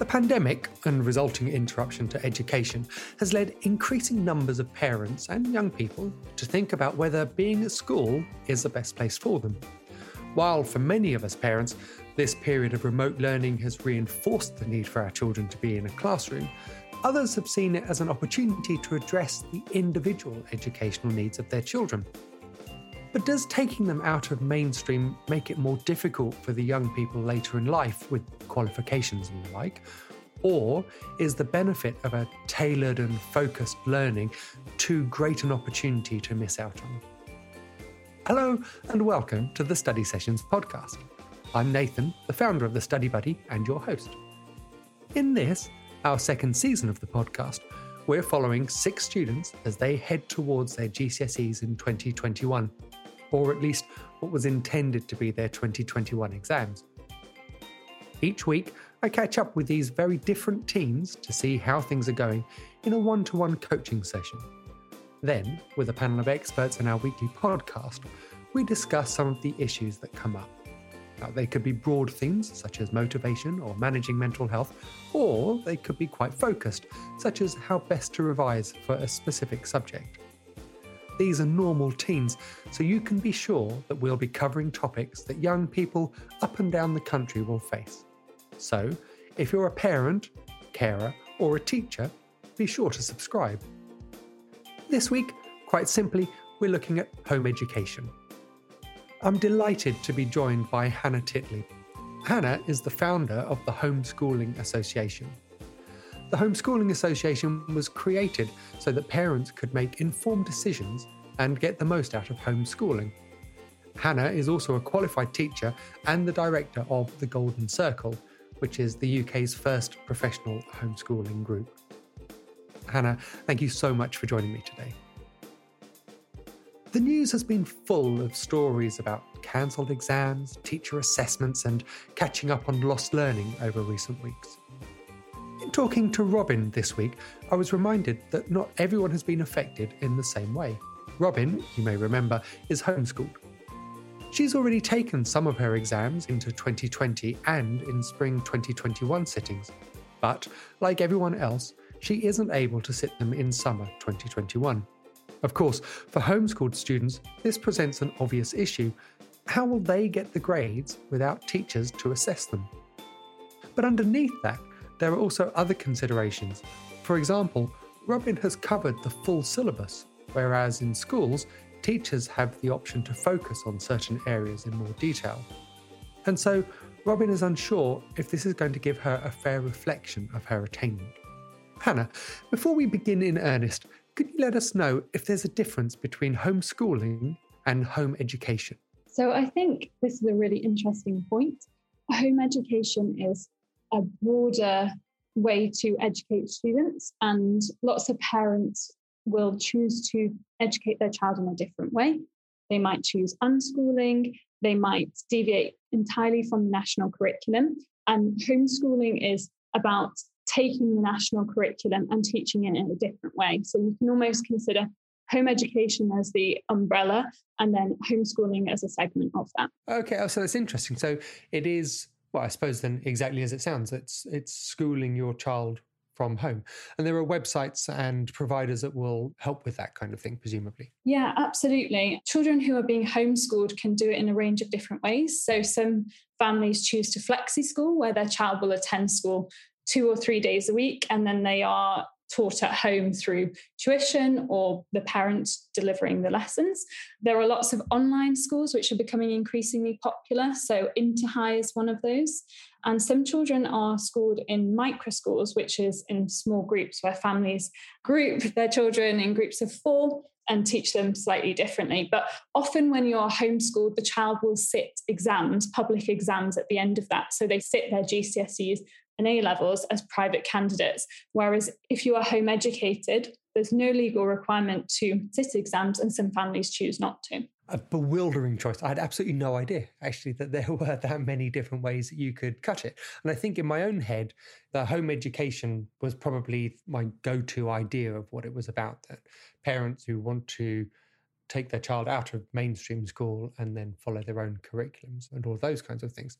The pandemic and resulting interruption to education has led increasing numbers of parents and young people to think about whether being at school is the best place for them. While for many of us parents, this period of remote learning has reinforced the need for our children to be in a classroom, others have seen it as an opportunity to address the individual educational needs of their children. But does taking them out of mainstream make it more difficult for the young people later in life with qualifications and the like? Or is the benefit of a tailored and focused learning too great an opportunity to miss out on? Hello, and welcome to the Study Sessions podcast. I'm Nathan, the founder of the Study Buddy and your host. In this, our second season of the podcast, we're following six students as they head towards their GCSEs in 2021 or at least what was intended to be their 2021 exams. Each week, I catch up with these very different teams to see how things are going in a one to one coaching session. Then, with a panel of experts in our weekly podcast, we discuss some of the issues that come up. Now, they could be broad themes such as motivation or managing mental health, or they could be quite focused, such as how best to revise for a specific subject. These are normal teens, so you can be sure that we'll be covering topics that young people up and down the country will face. So, if you're a parent, carer, or a teacher, be sure to subscribe. This week, quite simply, we're looking at home education. I'm delighted to be joined by Hannah Titley. Hannah is the founder of the Homeschooling Association. The Homeschooling Association was created so that parents could make informed decisions and get the most out of homeschooling. Hannah is also a qualified teacher and the director of the Golden Circle, which is the UK's first professional homeschooling group. Hannah, thank you so much for joining me today. The news has been full of stories about cancelled exams, teacher assessments, and catching up on lost learning over recent weeks. In talking to Robin this week, I was reminded that not everyone has been affected in the same way. Robin, you may remember, is homeschooled. She's already taken some of her exams into 2020 and in spring 2021 sittings, but like everyone else, she isn't able to sit them in summer 2021. Of course, for homeschooled students, this presents an obvious issue. How will they get the grades without teachers to assess them? But underneath that, there are also other considerations. For example, Robin has covered the full syllabus, whereas in schools, teachers have the option to focus on certain areas in more detail. And so, Robin is unsure if this is going to give her a fair reflection of her attainment. Hannah, before we begin in earnest, could you let us know if there's a difference between homeschooling and home education? So, I think this is a really interesting point. Home education is a broader way to educate students, and lots of parents will choose to educate their child in a different way. They might choose unschooling, they might deviate entirely from the national curriculum. And homeschooling is about taking the national curriculum and teaching it in a different way. So you can almost consider home education as the umbrella and then homeschooling as a segment of that. Okay, oh, so that's interesting. So it is well, I suppose then exactly as it sounds, it's it's schooling your child from home. And there are websites and providers that will help with that kind of thing, presumably. Yeah, absolutely. Children who are being homeschooled can do it in a range of different ways. So some families choose to flexi school, where their child will attend school two or three days a week, and then they are taught at home through tuition or the parent delivering the lessons. There are lots of online schools which are becoming increasingly popular. So, Interhigh is one of those. And some children are schooled in micro schools, which is in small groups where families group their children in groups of four and teach them slightly differently. But often, when you're homeschooled, the child will sit exams, public exams at the end of that. So they sit their GCSEs and A levels as private candidates. Whereas if you are home educated, there's no legal requirement to sit exams, and some families choose not to. A bewildering choice. I had absolutely no idea, actually, that there were that many different ways that you could cut it. And I think in my own head, the home education was probably my go to idea of what it was about. That parents who want to take their child out of mainstream school and then follow their own curriculums and all those kinds of things.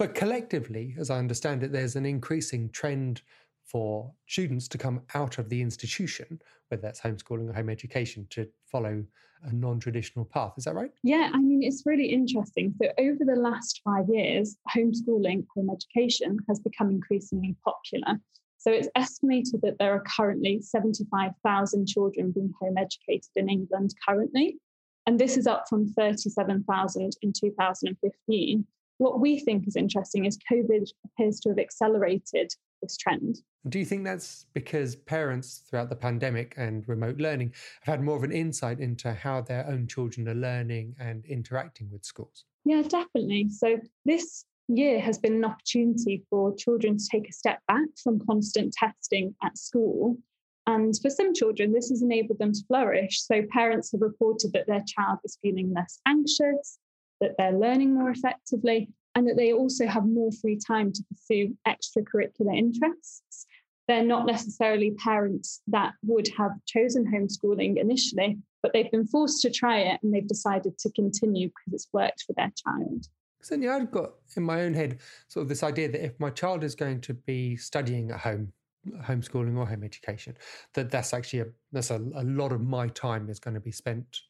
But collectively, as I understand it, there's an increasing trend for students to come out of the institution, whether that's homeschooling or home education, to follow a non traditional path. Is that right? Yeah, I mean, it's really interesting. So, over the last five years, homeschooling, home education has become increasingly popular. So, it's estimated that there are currently 75,000 children being home educated in England currently. And this is up from 37,000 in 2015. What we think is interesting is COVID appears to have accelerated this trend. Do you think that's because parents throughout the pandemic and remote learning have had more of an insight into how their own children are learning and interacting with schools? Yeah, definitely. So, this year has been an opportunity for children to take a step back from constant testing at school. And for some children, this has enabled them to flourish. So, parents have reported that their child is feeling less anxious, that they're learning more effectively, and that they also have more free time to pursue extracurricular interests. They're not necessarily parents that would have chosen homeschooling initially, but they've been forced to try it and they've decided to continue because it's worked for their child. Certainly, I've got in my own head sort of this idea that if my child is going to be studying at home, homeschooling or home education, that that's actually a that's a, a lot of my time is going to be spent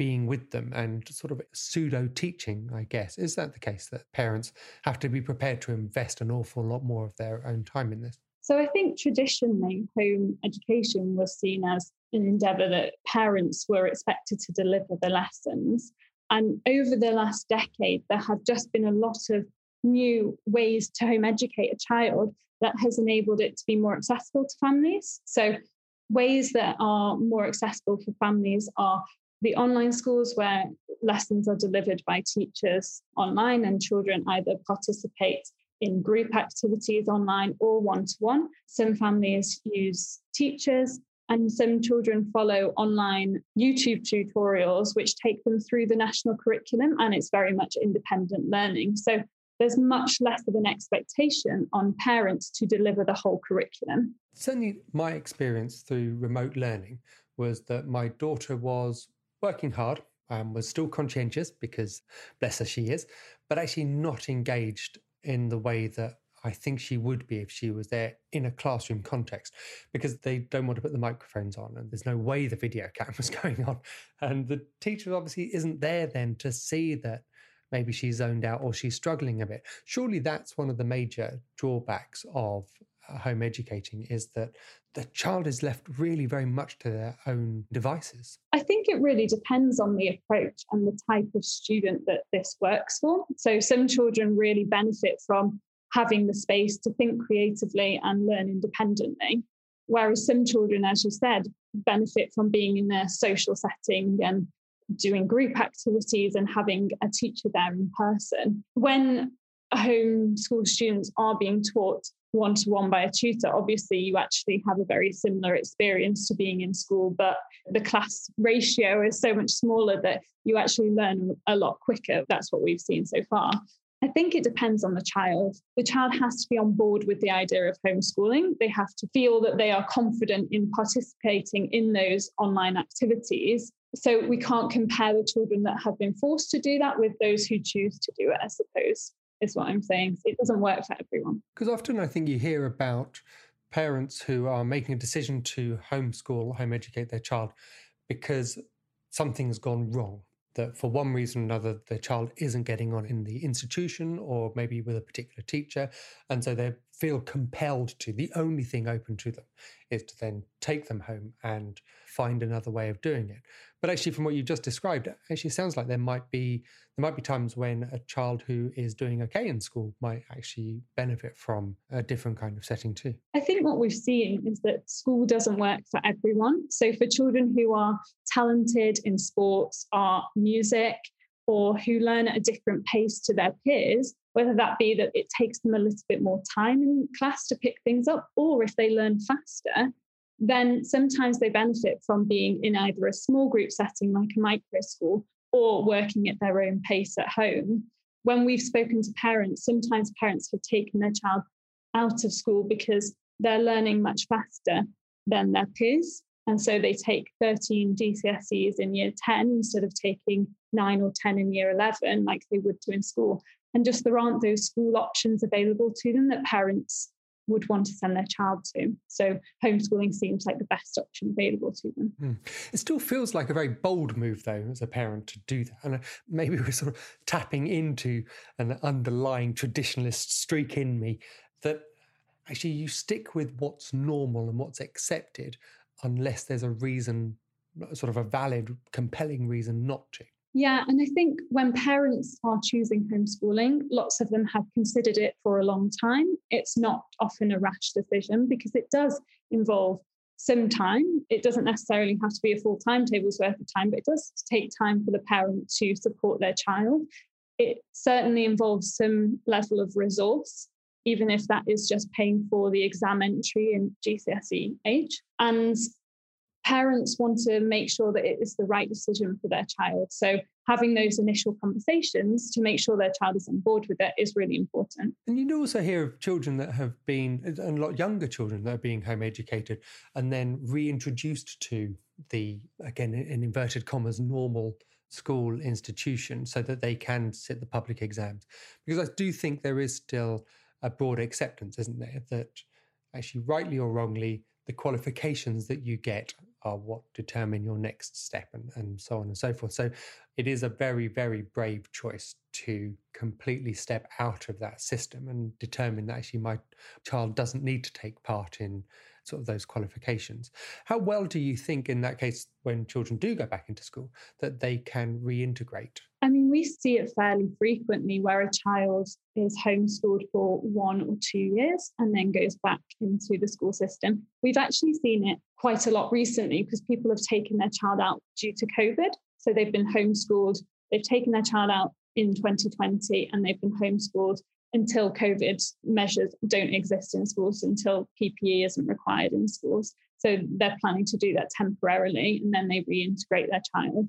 being with them and sort of pseudo teaching, I guess. Is that the case that parents have to be prepared to invest an awful lot more of their own time in this? So I think traditionally home education was seen as an endeavour that parents were expected to deliver the lessons. And over the last decade, there have just been a lot of new ways to home educate a child that has enabled it to be more accessible to families. So, ways that are more accessible for families are the online schools where lessons are delivered by teachers online and children either participate in group activities online or one to one. Some families use teachers, and some children follow online YouTube tutorials, which take them through the national curriculum, and it's very much independent learning. So there's much less of an expectation on parents to deliver the whole curriculum. Certainly, my experience through remote learning was that my daughter was working hard and was still conscientious because, bless her, she is, but actually not engaged in the way that I think she would be if she was there in a classroom context because they don't want to put the microphones on and there's no way the video camera's going on. And the teacher obviously isn't there then to see that maybe she's zoned out or she's struggling a bit. Surely that's one of the major drawbacks of home educating is that the child is left really very much to their own devices. I think it really depends on the approach and the type of student that this works for. So, some children really benefit from having the space to think creatively and learn independently. Whereas some children, as you said, benefit from being in a social setting and doing group activities and having a teacher there in person. When homeschool students are being taught one to one by a tutor, obviously you actually have a very similar experience to being in school, but the class ratio is so much smaller that you actually learn a lot quicker. That's what we've seen so far. I think it depends on the child. The child has to be on board with the idea of homeschooling. They have to feel that they are confident in participating in those online activities. So we can't compare the children that have been forced to do that with those who choose to do it, I suppose is what I'm saying. It doesn't work for everyone. Because often I think you hear about parents who are making a decision to homeschool, home educate their child because something's gone wrong. That for one reason or another, their child isn't getting on in the institution or maybe with a particular teacher. And so they feel compelled to. The only thing open to them is to then take them home and find another way of doing it. But actually, from what you just described, actually sounds like there might be there might be times when a child who is doing okay in school might actually benefit from a different kind of setting too. I think what we've seen is that school doesn't work for everyone. So for children who are talented in sports, art, music, or who learn at a different pace to their peers, whether that be that it takes them a little bit more time in class to pick things up, or if they learn faster, then sometimes they benefit from being in either a small group setting like a micro school or working at their own pace at home. When we've spoken to parents, sometimes parents have taken their child out of school because they're learning much faster than their peers. And so they take 13 GCSEs in year 10 instead of taking nine or 10 in year 11, like they would do in school. and just there aren't those school options available to them that parents would want to send their child to. So homeschooling seems like the best option available to them. Mm. It still feels like a very bold move, though, as a parent to do that. And uh, maybe we're sort of tapping into an underlying traditionalist streak in me that actually you stick with what's normal and what's accepted unless there's a reason, sort of a valid, compelling reason not to. Yeah, and I think when parents are choosing homeschooling, lots of them have considered it for a long time. It's not often a rash decision because it does involve some time. It doesn't necessarily have to be a full timetable's worth of time, but it does take time for the parent to support their child. It certainly involves some level of resource, even if that is just paying for the exam entry in GCSE age. And parents want to make sure that it is the right decision for their child. So having those initial conversations to make sure their child is on board with it is really important. And you also hear of children that have been, and a lot younger children that are being home educated and then reintroduced to the, again, in inverted commas, normal school institution so that they can sit the public exams. Because I do think there is still a broad acceptance, isn't there, that actually, rightly or wrongly, the qualifications that you get are what determine your next step and, and so on and so forth. So it is a very, very brave choice to completely step out of that system and determine that actually my child doesn't need to take part in sort of those qualifications. How well do you think, in that case, when children do go back into school, that they can reintegrate? We see it fairly frequently where a child is homeschooled for one or two years and then goes back into the school system. We've actually seen it quite a lot recently because people have taken their child out due to COVID. So they've been homeschooled, they've taken their child out in 2020 and they've been homeschooled until COVID measures don't exist in schools, until PPE isn't required in schools. So they're planning to do that temporarily and then they reintegrate their child.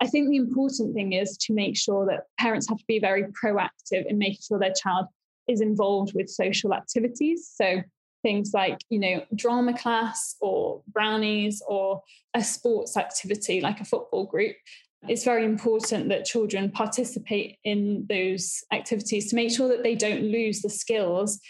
I think the important thing is to make sure that parents have to be very proactive in making sure their child is involved with social activities. So things like, you know, drama class or brownies or a sports activity like a football group. It's very important that children participate in those activities to make sure that they don't lose the skills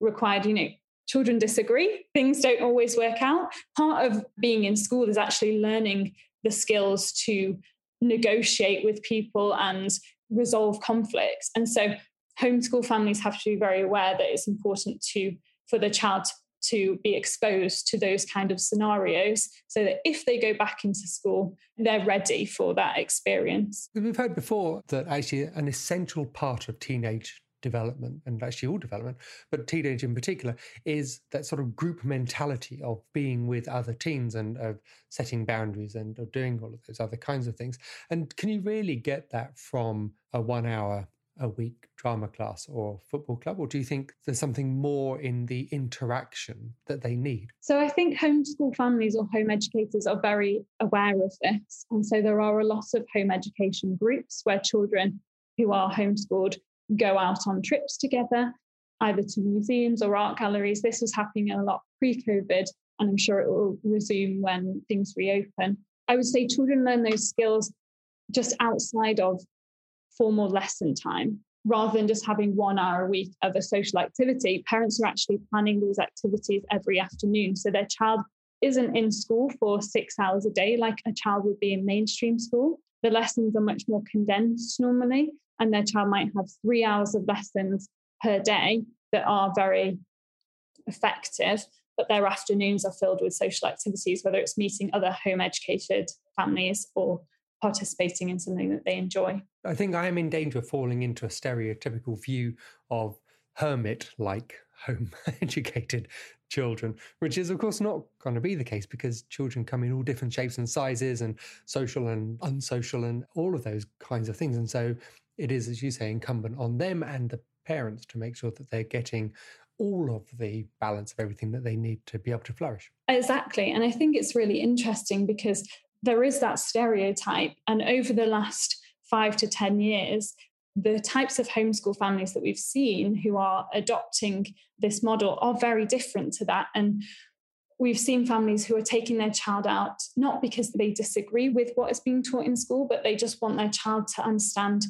required. You know children disagree things don't always work out. Part of being in school is actually learning the skills to negotiate with people and resolve conflicts and so homeschool families have to be very aware that it's important to for the child to be exposed to those kind of scenarios so that if they go back into school, they're ready for that experience. We've heard before that actually an essential part of teenage development and actually all development, but teenage in particular, is that sort of group mentality of being with other teens and of setting boundaries and of doing all of those other kinds of things. And can you really get that from a one hour a week drama class or football club? Or do you think there's something more in the interaction that they need? So I think homeschool families or home educators are very aware of this. And so there are a lot of home education groups where children who are homeschooled go out on trips together, either to museums or art galleries. This was happening a lot pre COVID, and I'm sure it will resume when things reopen. I would say children learn those skills just outside of formal lesson time rather than just having one hour a week of a social activity. Parents are actually planning these activities every afternoon. So their child isn't in school for six hours a day like a child would be in mainstream school. The lessons are much more condensed normally, and their child might have three hours of lessons per day that are very effective. But their afternoons are filled with social activities, whether it's meeting other home educated families or participating in something that they enjoy. I think I am in danger of falling into a stereotypical view of hermit like home educated children, which is, of course, not going to be the case because children come in all different shapes and sizes and social and unsocial and all of those kinds of things. And so it is, as you say, incumbent on them and the parents to make sure that they're getting all of the balance of everything that they need to be able to flourish. Exactly. And I think it's really interesting because there is that stereotype. And over the last five to 10 years, the types of homeschool families that we've seen who are adopting this model are very different to that. And we've seen families who are taking their child out not because they disagree with what is being taught in school, but they just want their child to understand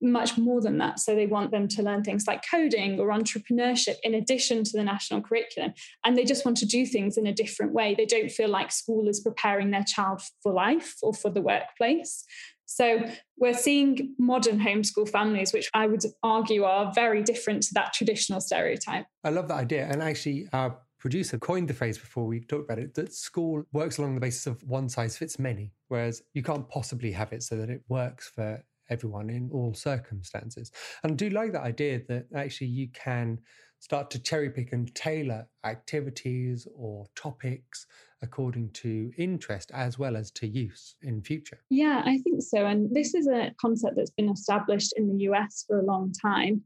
much more than that. So they want them to learn things like coding or entrepreneurship in addition to the national curriculum. And they just want to do things in a different way. They don't feel like school is preparing their child for life or for the workplace. So we're seeing modern homeschool families, which I would argue are very different to that traditional stereotype. I love that idea. And actually, our producer coined the phrase before we talked about it that school works along the basis of one size fits many, whereas you can't possibly have it so that it works for everyone in all circumstances. And I do like that idea that actually you can start to cherry pick and tailor activities or topics according to interest as well as to use in future. Yeah, I think so. And this is a concept that's been established in the US for a long time.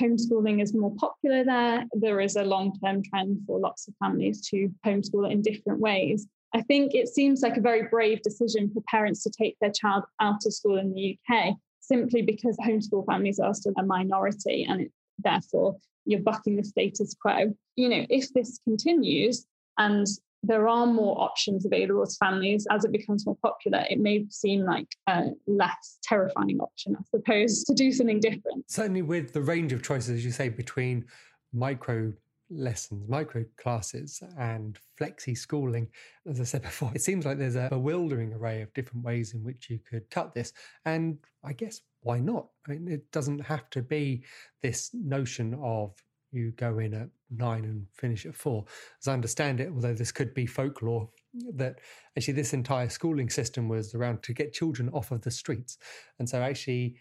Homeschooling is more popular there. There is a long term trend for lots of families to homeschool in different ways. I think it seems like a very brave decision for parents to take their child out of school in the UK simply because homeschool families are still a minority and it, therefore you're bucking the status quo. You know, if this continues and there are more options available to families as it becomes more popular, it may seem like a less terrifying option, I suppose, to do something different. Certainly, with the range of choices, as you say, between micro lessons, micro classes, and flexi schooling. As I said before, it seems like there's a bewildering array of different ways in which you could cut this. And I guess why not? I mean, it doesn't have to be this notion of you go in at nine and finish at four. As I understand it, although this could be folklore, that actually this entire schooling system was around to get children off of the streets. And so actually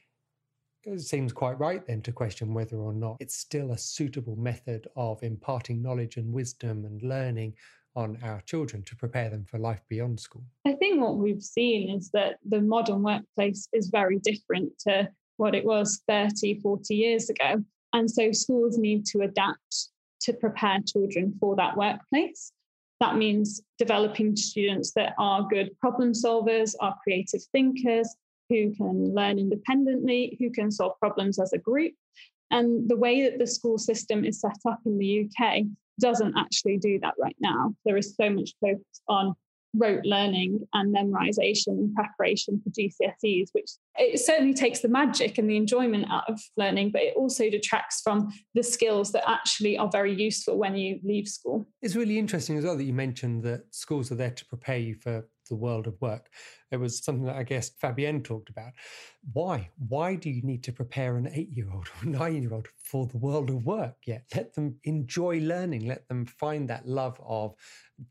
it seems quite right then to question whether or not it's still a suitable method of imparting knowledge and wisdom and learning on our children to prepare them for life beyond school. I think what we've seen is that the modern workplace is very different to what it was 30, 40 years ago. And so schools need to adapt to prepare children for that workplace. That means developing students that are good problem solvers, are creative thinkers, who can learn independently, who can solve problems as a group. And the way that the school system is set up in the UK doesn't actually do that right now. There is so much focus on rote learning and memorization and preparation for GCSEs, which it certainly takes the magic and the enjoyment out of learning, but it also detracts from the skills that actually are very useful when you leave school. It's really interesting as well that you mentioned that schools are there to prepare you for the world of work. It was something that I guess Fabienne talked about. Why? Why do you need to prepare an eight year old or nine year old for the world of work yet? Let them enjoy learning, let them find that love of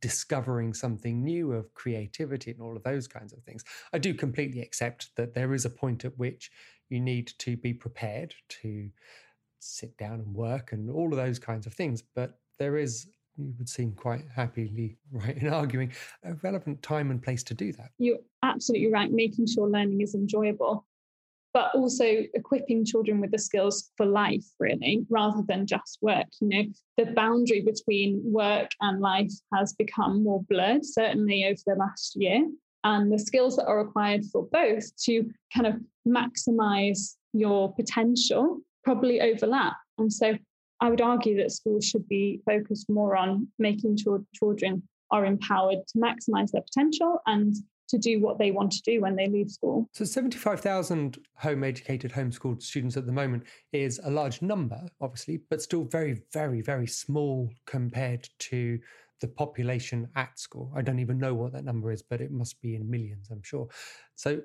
discovering something new, of creativity, and all of those kinds of things. I do completely accept that there is a point at which you need to be prepared to sit down and work and all of those kinds of things. But there is you would seem quite happily right in arguing a relevant time and place to do that. You're absolutely right, making sure learning is enjoyable, but also equipping children with the skills for life, really, rather than just work. You know, the boundary between work and life has become more blurred, certainly over the last year. And the skills that are required for both to kind of maximize your potential probably overlap. And so I would argue that schools should be focused more on making sure children are empowered to maximize their potential and to do what they want to do when they leave school. So 75,000 home educated, homeschooled students at the moment is a large number, obviously, but still very, very, very small compared to the population at school. I don't even know what that number is, but it must be in millions, I'm sure. So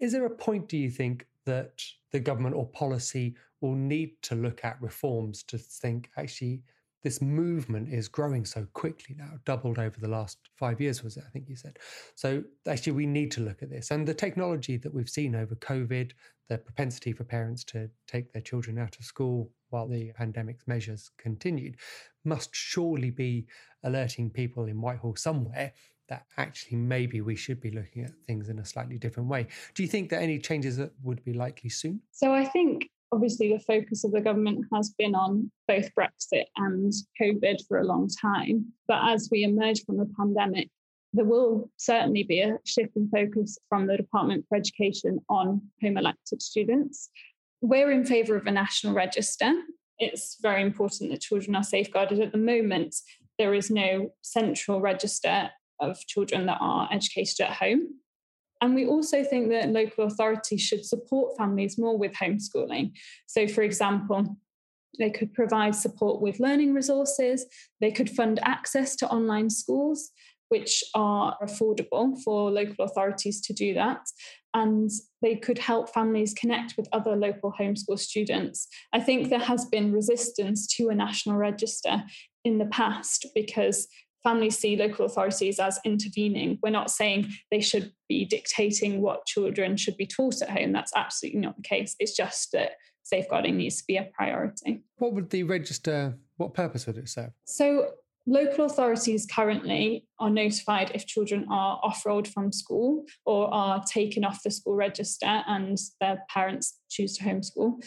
is there a point, do you think, that the government or policy will need to look at reforms to think actually this movement is growing so quickly now, doubled over the last five years, was it? I think you said. So actually, we need to look at this. And the technology that we've seen over COVID, the propensity for parents to take their children out of school while the pandemic's measures continued, must surely be alerting people in Whitehall somewhere that actually maybe we should be looking at things in a slightly different way. Do you think that any changes would be likely soon? So I think obviously the focus of the government has been on both Brexit and COVID for a long time. But as we emerge from the pandemic, there will certainly be a shift in focus from the Department for Education on home elected students. We're in favour of a national register. It's very important that children are safeguarded. At the moment, there is no central register of children that are educated at home. And we also think that local authorities should support families more with homeschooling. So, for example, they could provide support with learning resources, they could fund access to online schools, which are affordable for local authorities to do that. And they could help families connect with other local homeschool students. I think there has been resistance to a national register in the past because families see local authorities as intervening. We're not saying they should be dictating what children should be taught at home. That's absolutely not the case. It's just that safeguarding needs to be a priority. What would the register, what purpose would it serve? So, local authorities currently are notified if children are off rolled from school or are taken off the school register and their parents choose to homeschool.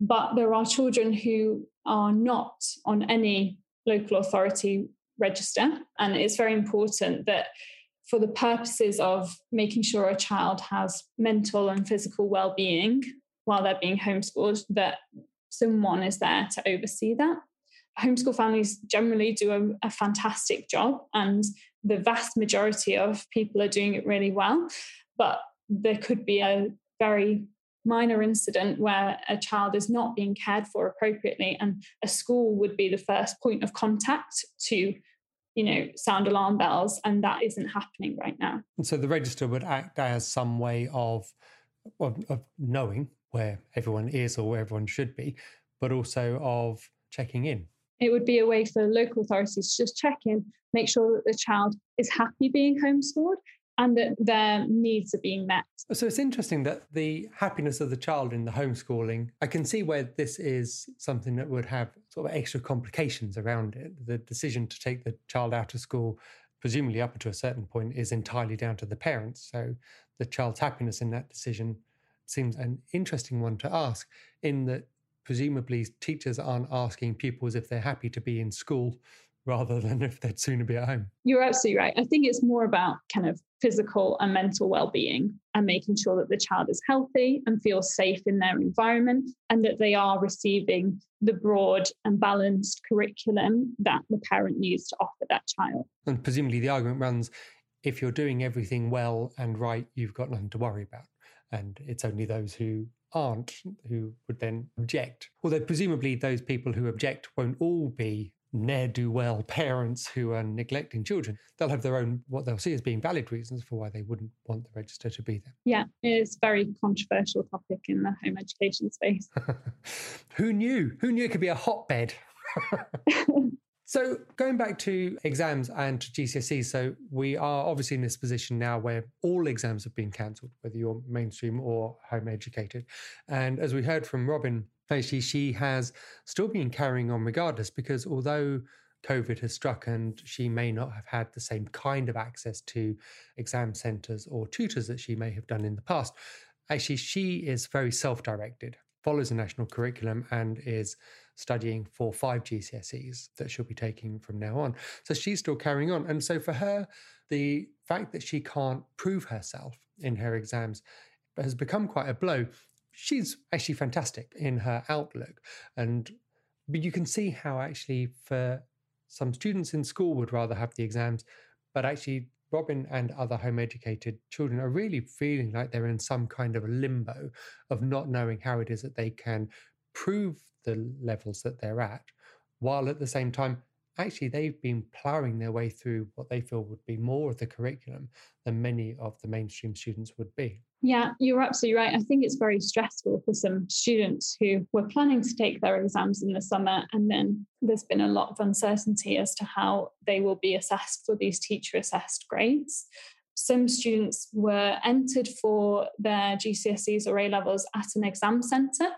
But there are children who are not on any local authority register. And it's very important that for the purposes of making sure a child has mental and physical well-being while they're being homeschooled, that someone is there to oversee that. Homeschool families generally do a, a fantastic job, and the vast majority of people are doing it really well. But there could be a very minor incident where a child is not being cared for appropriately and a school would be the first point of contact to you know sound alarm bells and that isn't happening right now. And so the register would act as some way of of, of knowing where everyone is or where everyone should be but also of checking in. It would be a way for local authorities to just check in make sure that the child is happy being homeschooled and that their needs are being met. So it's interesting that the happiness of the child in the homeschooling, I can see where this is something that would have sort of extra complications around it. The decision to take the child out of school, presumably up to a certain point, is entirely down to the parents. So the child's happiness in that decision seems an interesting one to ask, in that presumably teachers aren't asking pupils if they're happy to be in school rather than if they'd sooner be at home. You're absolutely right. I think it's more about kind of physical and mental well-being and making sure that the child is healthy and feels safe in their environment and that they are receiving the broad and balanced curriculum that the parent needs to offer that child. And presumably the argument runs if you're doing everything well and right, you've got nothing to worry about. And it's only those who aren't who would then object. Although presumably those people who object won't all be ne'er do well parents who are neglecting children, they'll have their own, what they'll see as being valid reasons for why they wouldn't want the register to be there. Yeah, it's a very controversial topic in the home education space. Who knew? Who knew it could be a hotbed? so, going back to exams and to GCSE, so we are obviously in this position now where all exams have been cancelled, whether you're mainstream or home educated. And as we heard from Robin, actually she has still been carrying on regardless because although COVID has struck and she may not have had the same kind of access to exam centres or tutors that she may have done in the past, actually she is very self-directed, follows the national curriculum and is studying for five GCSEs that she'll be taking from now on. So she's still carrying on. And so for her, the fact that she can't prove herself in her exams has become quite a blow she's actually fantastic in her outlook. And but you can see how actually for some students in school would rather have the exams, but actually Robin and other home educated children are really feeling like they're in some kind of limbo of not knowing how it is that they can prove the levels that they're at, while at the same time, actually they've been ploughing their way through what they feel would be more of the curriculum than many of the mainstream students would be. Yeah, you're absolutely right. I think it's very stressful for some students who were planning to take their exams in the summer, and then there's been a lot of uncertainty as to how they will be assessed for these teacher assessed grades. Some students were entered for their GCSEs or A levels at an exam centre,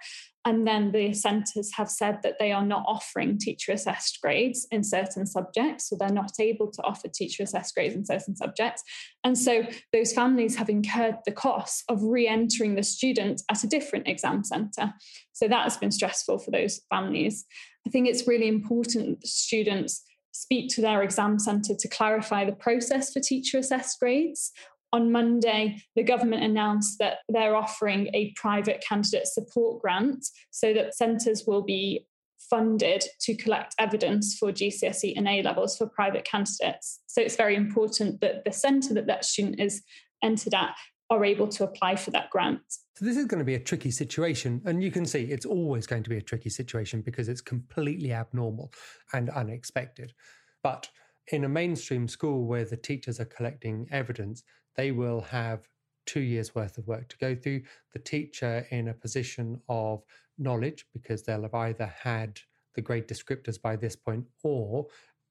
and then the centres have said that they are not offering teacher assessed grades in certain subjects. So they're not able to offer teacher assessed grades in certain subjects. And so those families have incurred the cost of re entering the student at a different exam centre. So that has been stressful for those families. I think it's really important that students speak to their exam centre to clarify the process for teacher assessed grades on Monday, the government announced that they're offering a private candidate support grant so that centres will be funded to collect evidence for GCSE and A levels for private candidates. So it's very important that the centre that that student is entered at are able to apply for that grant. So this is going to be a tricky situation. And you can see it's always going to be a tricky situation because it's completely abnormal and unexpected. But in a mainstream school where the teachers are collecting evidence, they will have two years worth of work to go through. The teacher in a position of knowledge because they'll have either had the grade descriptors by this point or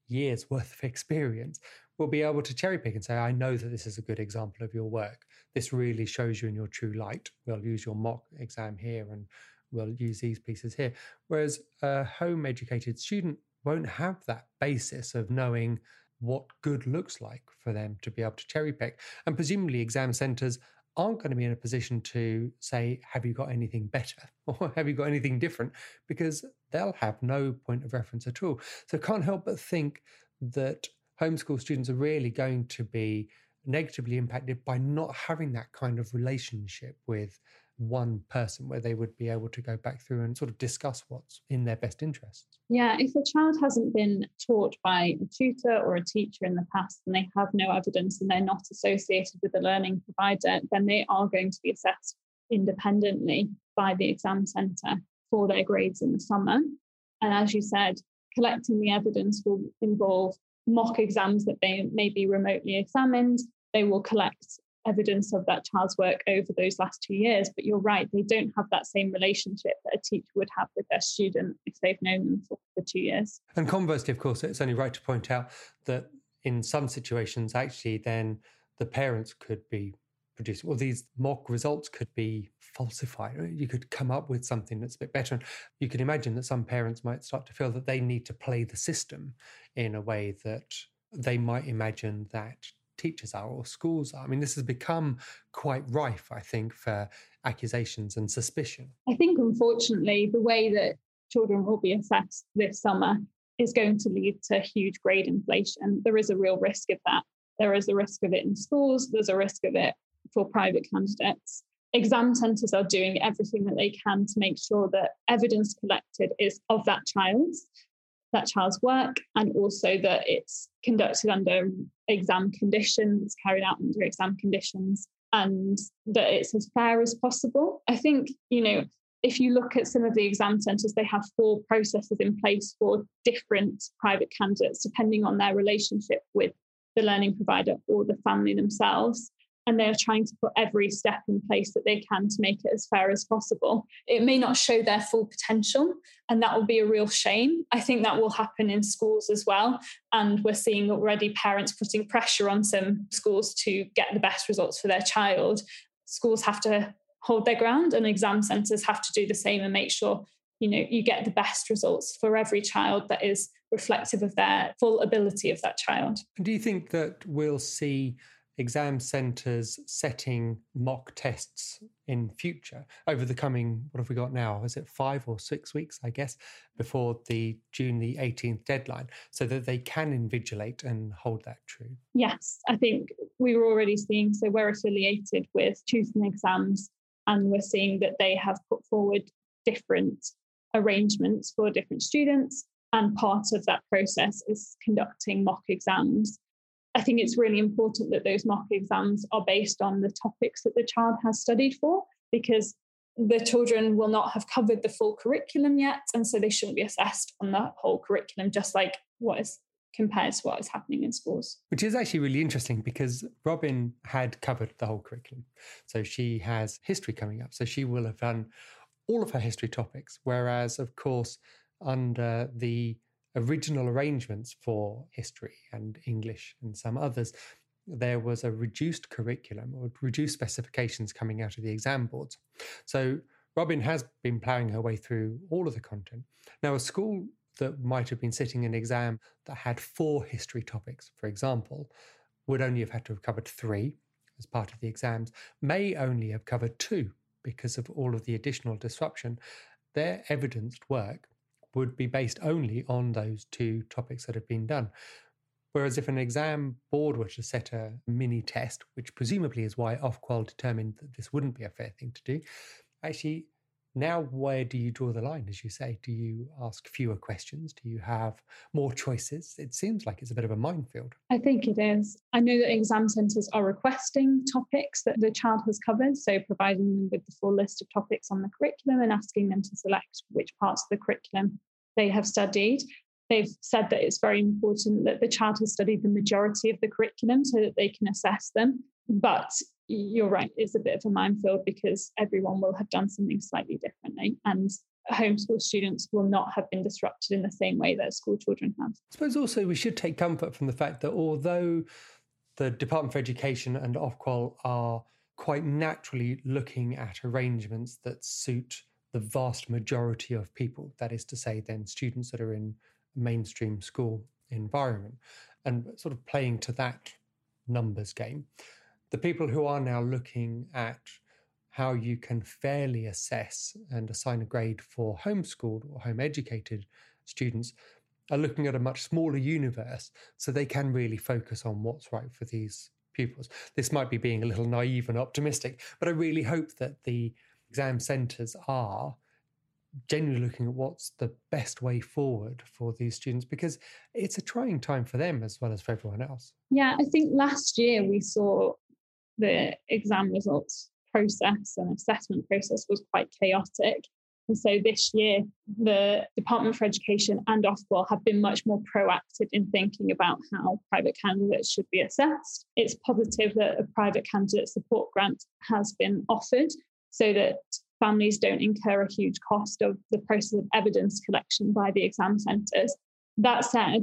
years worth of experience will be able to cherry pick and say, I know that this is a good example of your work. This really shows you in your true light. We'll use your mock exam here and we'll use these pieces here. Whereas a home educated student won't have that basis of knowing what good looks like for them to be able to cherry pick. And presumably, exam centres aren't going to be in a position to say, Have you got anything better? or Have you got anything different? Because they'll have no point of reference at all. So, can't help but think that homeschool students are really going to be negatively impacted by not having that kind of relationship with one person where they would be able to go back through and sort of discuss what's in their best interests. Yeah, if a child hasn't been taught by a tutor or a teacher in the past and they have no evidence and they're not associated with a learning provider, then they are going to be assessed independently by the exam centre for their grades in the summer. And as you said, collecting the evidence will involve mock exams that they may be remotely examined. They will collect evidence of that child's work over those last two years. But you're right, they don't have that same relationship that a teacher would have with their student if they've known them for, for two years. And conversely, of course, it's only right to point out that in some situations, actually, then the parents could be producing, well, these mock results could be falsified. You could come up with something that's a bit better. You can imagine that some parents might start to feel that they need to play the system in a way that they might imagine that teachers are or schools are. I mean, this has become quite rife, I think, for accusations and suspicion. I think, unfortunately, the way that children will be assessed this summer is going to lead to huge grade inflation. There is a real risk of that. There is a risk of it in schools, there's a risk of it for private candidates. Exam centres are doing everything that they can to make sure that evidence collected is of that child's, that child's work and also that it's conducted under exam conditions, carried out under exam conditions, and that it's as fair as possible. I think, you know, if you look at some of the exam centres, they have four processes in place for different private candidates, depending on their relationship with the learning provider or the family themselves and they're trying to put every step in place that they can to make it as fair as possible. It may not show their full potential, and that will be a real shame. I think that will happen in schools as well. And we're seeing already parents putting pressure on some schools to get the best results for their child. Schools have to hold their ground, and exam centres have to do the same and make sure you know you get the best results for every child that is reflective of their full ability of that child. Do you think that we'll see exam centres setting mock tests in future over the coming what have we got now? Is it five or six weeks i guess before the june the 18th deadline so that they can invigilate and hold that true? Yes i think we were already seeing so we're affiliated with Tutors and Exams and we're seeing that they have put forward different arrangements for different students and part of that process is conducting mock exams I think it's really important that those mock exams are based on the topics that the child has studied for because the children will not have covered the full curriculum yet. And so they shouldn't be assessed on the whole curriculum, just like what is compared to what is happening in schools. Which is actually really interesting because Robin had covered the whole curriculum. So she has history coming up. So she will have done all of her history topics. Whereas, of course, under the original arrangements for history and English and some others, there was a reduced curriculum or reduced specifications coming out of the exam boards. So Robin has been ploughing her way through all of the content. Now, a school that might have been sitting an exam that had four history topics, for example, would only have had to have covered three as part of the exams, may only have covered two because of all of the additional disruption. Their evidenced work would be based only on those two topics that have been done. Whereas if an exam board were to set a mini test, which presumably is why Ofqual determined that this wouldn't be a fair thing to do, actually Now, where do you draw the line, as you say? Do you ask fewer questions? Do you have more choices? It seems like it's a bit of a minefield. I think it is. I know that exam centres are requesting topics that the child has covered, so providing them with the full list of topics on the curriculum and asking them to select which parts of the curriculum they have studied. They've said that it's very important that the child has studied the majority of the curriculum so that they can assess them. But you're right, it's a bit of a minefield because everyone will have done something slightly differently. And homeschool students will not have been disrupted in the same way that school children have. I suppose also we should take comfort from the fact that although the Department for Education and Ofqual are quite naturally looking at arrangements that suit the vast majority of people, that is to say, then students that are in mainstream school environment, and sort of playing to that numbers game the people who are now looking at how you can fairly assess and assign a grade for homeschooled or home educated students are looking at a much smaller universe so they can really focus on what's right for these pupils. This might be being a little naive and optimistic, but I really hope that the exam centres are genuinely looking at what's the best way forward for these students because it's a trying time for them as well as for everyone else. Yeah, I think last year we saw the exam results process and assessment process was quite chaotic. And so this year, the Department for Education and Ofqual have been much more proactive in thinking about how private candidates should be assessed. It's positive that a private candidate support grant has been offered so that families don't incur a huge cost of the process of evidence collection by the exam centres. That said,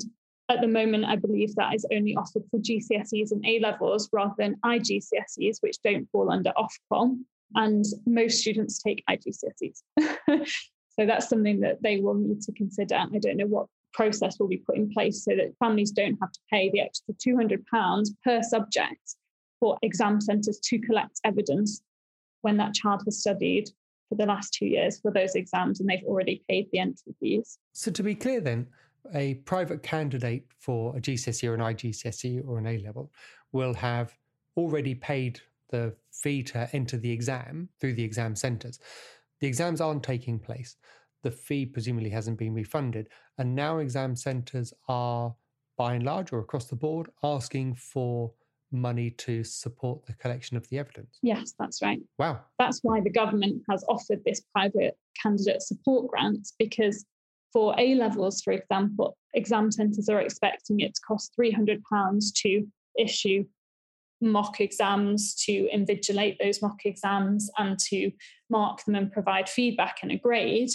at the moment, I believe that is only offered for GCSEs and A levels rather than IGCSEs, which don't fall under Ofqual. And most students take IGCSEs. so that's something that they will need to consider. I don't know what process will be put in place so that families don't have to pay the extra £200 per subject for exam centres to collect evidence when that child has studied for the last two years for those exams and they've already paid the entry fees. So, to be clear, then, a private candidate for a GCSE or an IGCSE or an A level will have already paid the fee to enter the exam through the exam centres. The exams aren't taking place. The fee presumably hasn't been refunded. And now exam centres are, by and large or across the board, asking for money to support the collection of the evidence. Yes, that's right. Wow. That's why the government has offered this private candidate support grant because for A levels, for example, exam centres are expecting it to cost £300 to issue mock exams, to invigilate those mock exams, and to mark them and provide feedback and a grade.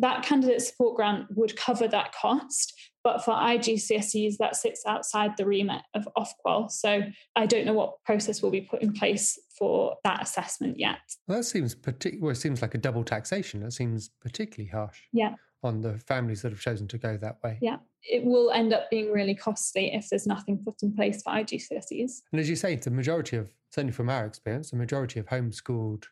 That candidate support grant would cover that cost. But for IGCSEs, that sits outside the remit of Ofqual. So I don't know what process will be put in place for that assessment yet. Well, that seems particular. Well, it seems like a double taxation. That seems particularly harsh. Yeah on the families that have chosen to go that way. Yeah, it will end up being really costly if there's nothing put in place for IGCSEs. And as you say, the majority of, certainly from our experience, the majority of homeschooled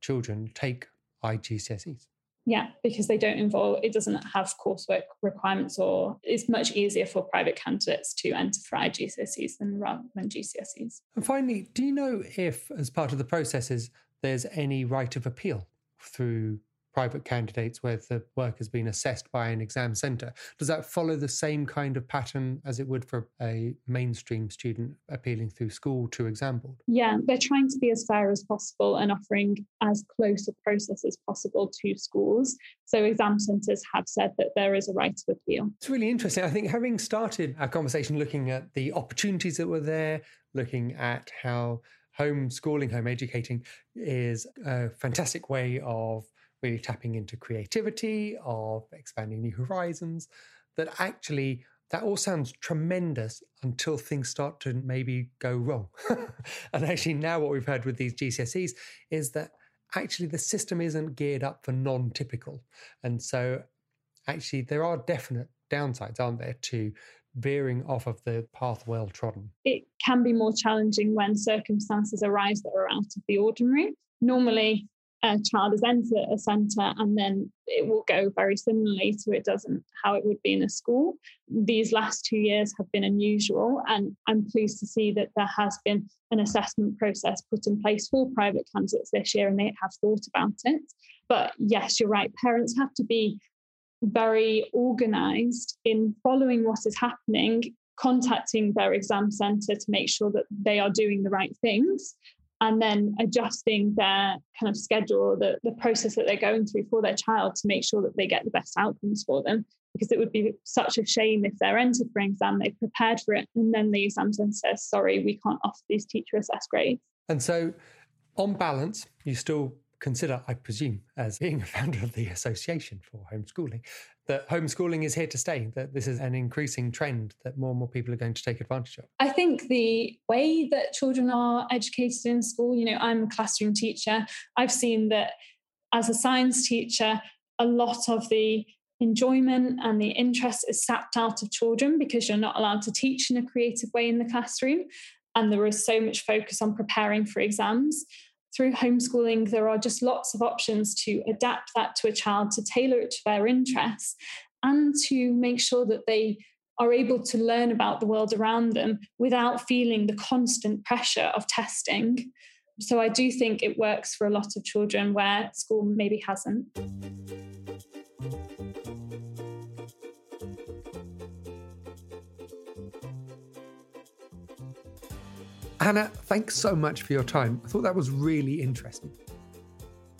children take IGCSEs. Yeah, because they don't involve, it doesn't have coursework requirements, or it's much easier for private candidates to enter for IGCSEs than rather than GCSEs. And finally, do you know if, as part of the processes, there's any right of appeal through private candidates where the work has been assessed by an exam centre. Does that follow the same kind of pattern as it would for a mainstream student appealing through school to exam board? Yeah, they're trying to be as fair as possible and offering as close a process as possible to schools. So exam centres have said that there is a right to appeal. It's really interesting. I think having started our conversation looking at the opportunities that were there, looking at how homeschooling, home educating is a fantastic way of really tapping into creativity, of expanding new horizons, that actually that all sounds tremendous until things start to maybe go wrong. and actually, now what we've heard with these GCSEs is that actually the system isn't geared up for non typical. And so, actually, there are definite downsides, aren't there, to veering off of the path well trodden? It can be more challenging when circumstances arise that are out of the ordinary. Normally, a child has entered a centre and then it will go very similarly to it doesn't how it would be in a school. These last two years have been unusual, and I'm pleased to see that there has been an assessment process put in place for private candidates this year and they have thought about it. But yes, you're right, parents have to be very organised in following what is happening contacting their exam centre to make sure that they are doing the right things and then adjusting their kind of schedule, the, the process that they're going through for their child to make sure that they get the best outcomes for them. Because it would be such a shame if they're entered for an exam, they've prepared for it, and then the exam centre says, sorry, we can't offer these teacher assessed grades. And so, on balance, you still consider, I presume, as being a founder of the Association for Homeschooling, that homeschooling is here to stay, that this is an increasing trend that more and more people are going to take advantage of? I think the way that children are educated in school, you know, I'm a classroom teacher. I've seen that as a science teacher, a lot of the enjoyment and the interest is sapped out of children because you're not allowed to teach in a creative way in the classroom. And there is so much focus on preparing for exams through homeschooling, there are just lots of options to adapt that to a child, to tailor it to their interests, and to make sure that they are able to learn about the world around them without feeling the constant pressure of testing. So I do think it works for a lot of children where school maybe hasn't. Hannah, thanks so much for your time. I thought that was really interesting.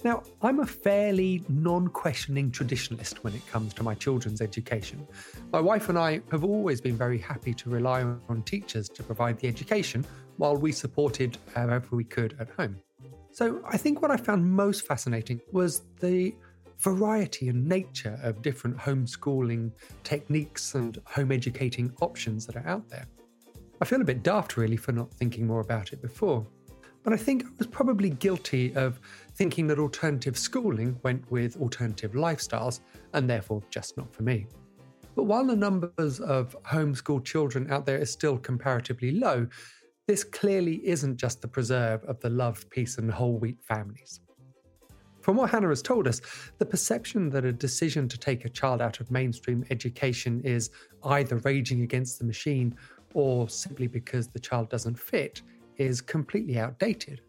Now, I'm a fairly non questioning traditionalist when it comes to my children's education. My wife and I have always been very happy to rely on teachers to provide the education while we supported uh, however we could at home. So, I think what I found most fascinating was the variety and nature of different homeschooling techniques and home educating options that are out there. I feel a bit daft really for not thinking more about it before. But I think I was probably guilty of thinking that alternative schooling went with alternative lifestyles and therefore just not for me. But while the numbers of homeschooled children out there is still comparatively low, this clearly isn't just the preserve of the love, peace, and whole wheat families. From what Hannah has told us, the perception that a decision to take a child out of mainstream education is either raging against the machine or simply because the child doesn't fit is completely outdated.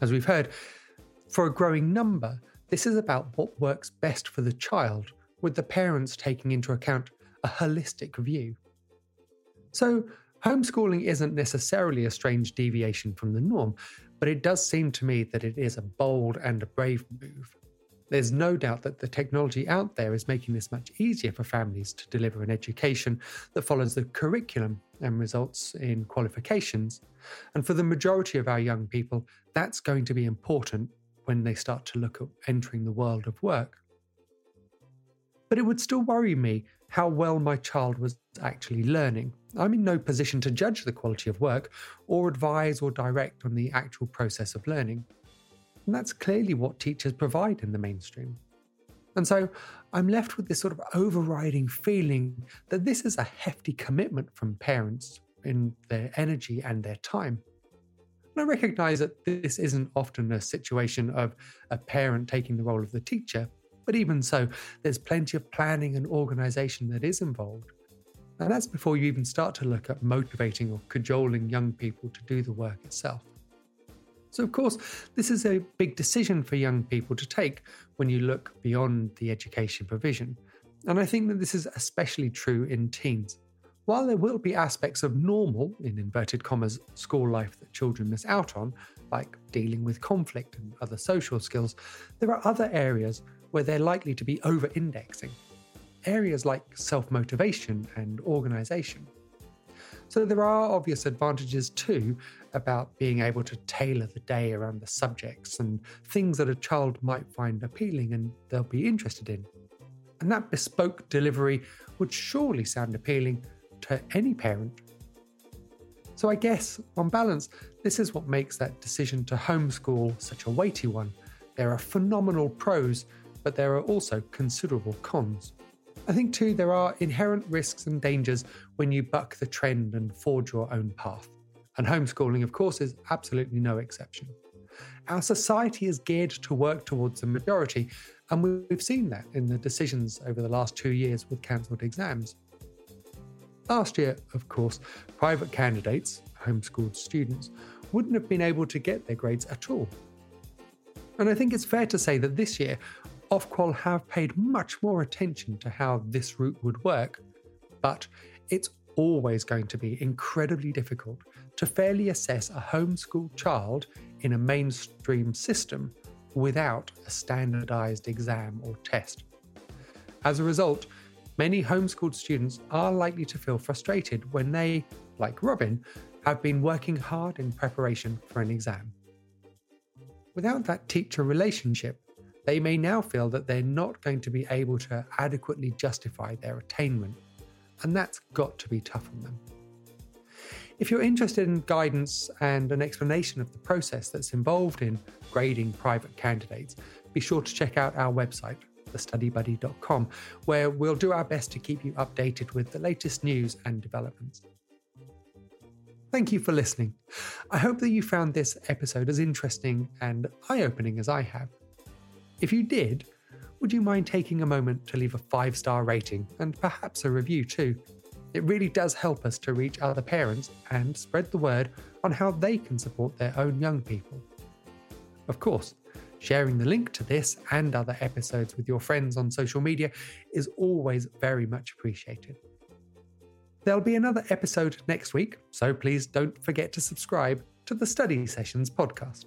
As we've heard, for a growing number, this is about what works best for the child, with the parents taking into account a holistic view. So, homeschooling isn't necessarily a strange deviation from the norm, but it does seem to me that it is a bold and a brave move. There's no doubt that the technology out there is making this much easier for families to deliver an education that follows the curriculum and results in qualifications. And for the majority of our young people, that's going to be important when they start to look at entering the world of work. But it would still worry me how well my child was actually learning. I'm in no position to judge the quality of work or advise or direct on the actual process of learning. And that's clearly what teachers provide in the mainstream. And so I'm left with this sort of overriding feeling that this is a hefty commitment from parents in their energy and their time. And I recognize that this isn't often a situation of a parent taking the role of the teacher, but even so, there's plenty of planning and organization that is involved. And that's before you even start to look at motivating or cajoling young people to do the work itself. So, of course, this is a big decision for young people to take when you look beyond the education provision. And I think that this is especially true in teens. While there will be aspects of normal, in inverted commas, school life that children miss out on, like dealing with conflict and other social skills, there are other areas where they're likely to be over indexing. Areas like self motivation and organisation. So there are obvious advantages too about being able to tailor the day around the subjects and things that a child might find appealing and they'll be interested in. And that bespoke delivery would surely sound appealing to any parent. So I guess, on balance, this is what makes that decision to homeschool such a weighty one. There are phenomenal pros, but there are also considerable cons. I think, too, there are inherent risks and dangers when you buck the trend and forge your own path. And homeschooling, of course, is absolutely no exception. Our society is geared to work towards the majority, and we've seen that in the decisions over the last two years with cancelled exams. Last year, of course, private candidates, homeschooled students, wouldn't have been able to get their grades at all. And I think it's fair to say that this year, Ofqual have paid much more attention to how this route would work, but it's always going to be incredibly difficult to fairly assess a homeschooled child in a mainstream system without a standardized exam or test. As a result, many homeschooled students are likely to feel frustrated when they, like Robin, have been working hard in preparation for an exam. Without that teacher relationship, they may now feel that they're not going to be able to adequately justify their attainment, and that's got to be tough on them. If you're interested in guidance and an explanation of the process that's involved in grading private candidates, be sure to check out our website, thestudybuddy.com, where we'll do our best to keep you updated with the latest news and developments. Thank you for listening. I hope that you found this episode as interesting and eye opening as I have. If you did, would you mind taking a moment to leave a five star rating and perhaps a review too? It really does help us to reach other parents and spread the word on how they can support their own young people. Of course, Sharing the link to this and other episodes with your friends on social media is always very much appreciated. There'll be another episode next week, so please don't forget to subscribe to the Study Sessions podcast.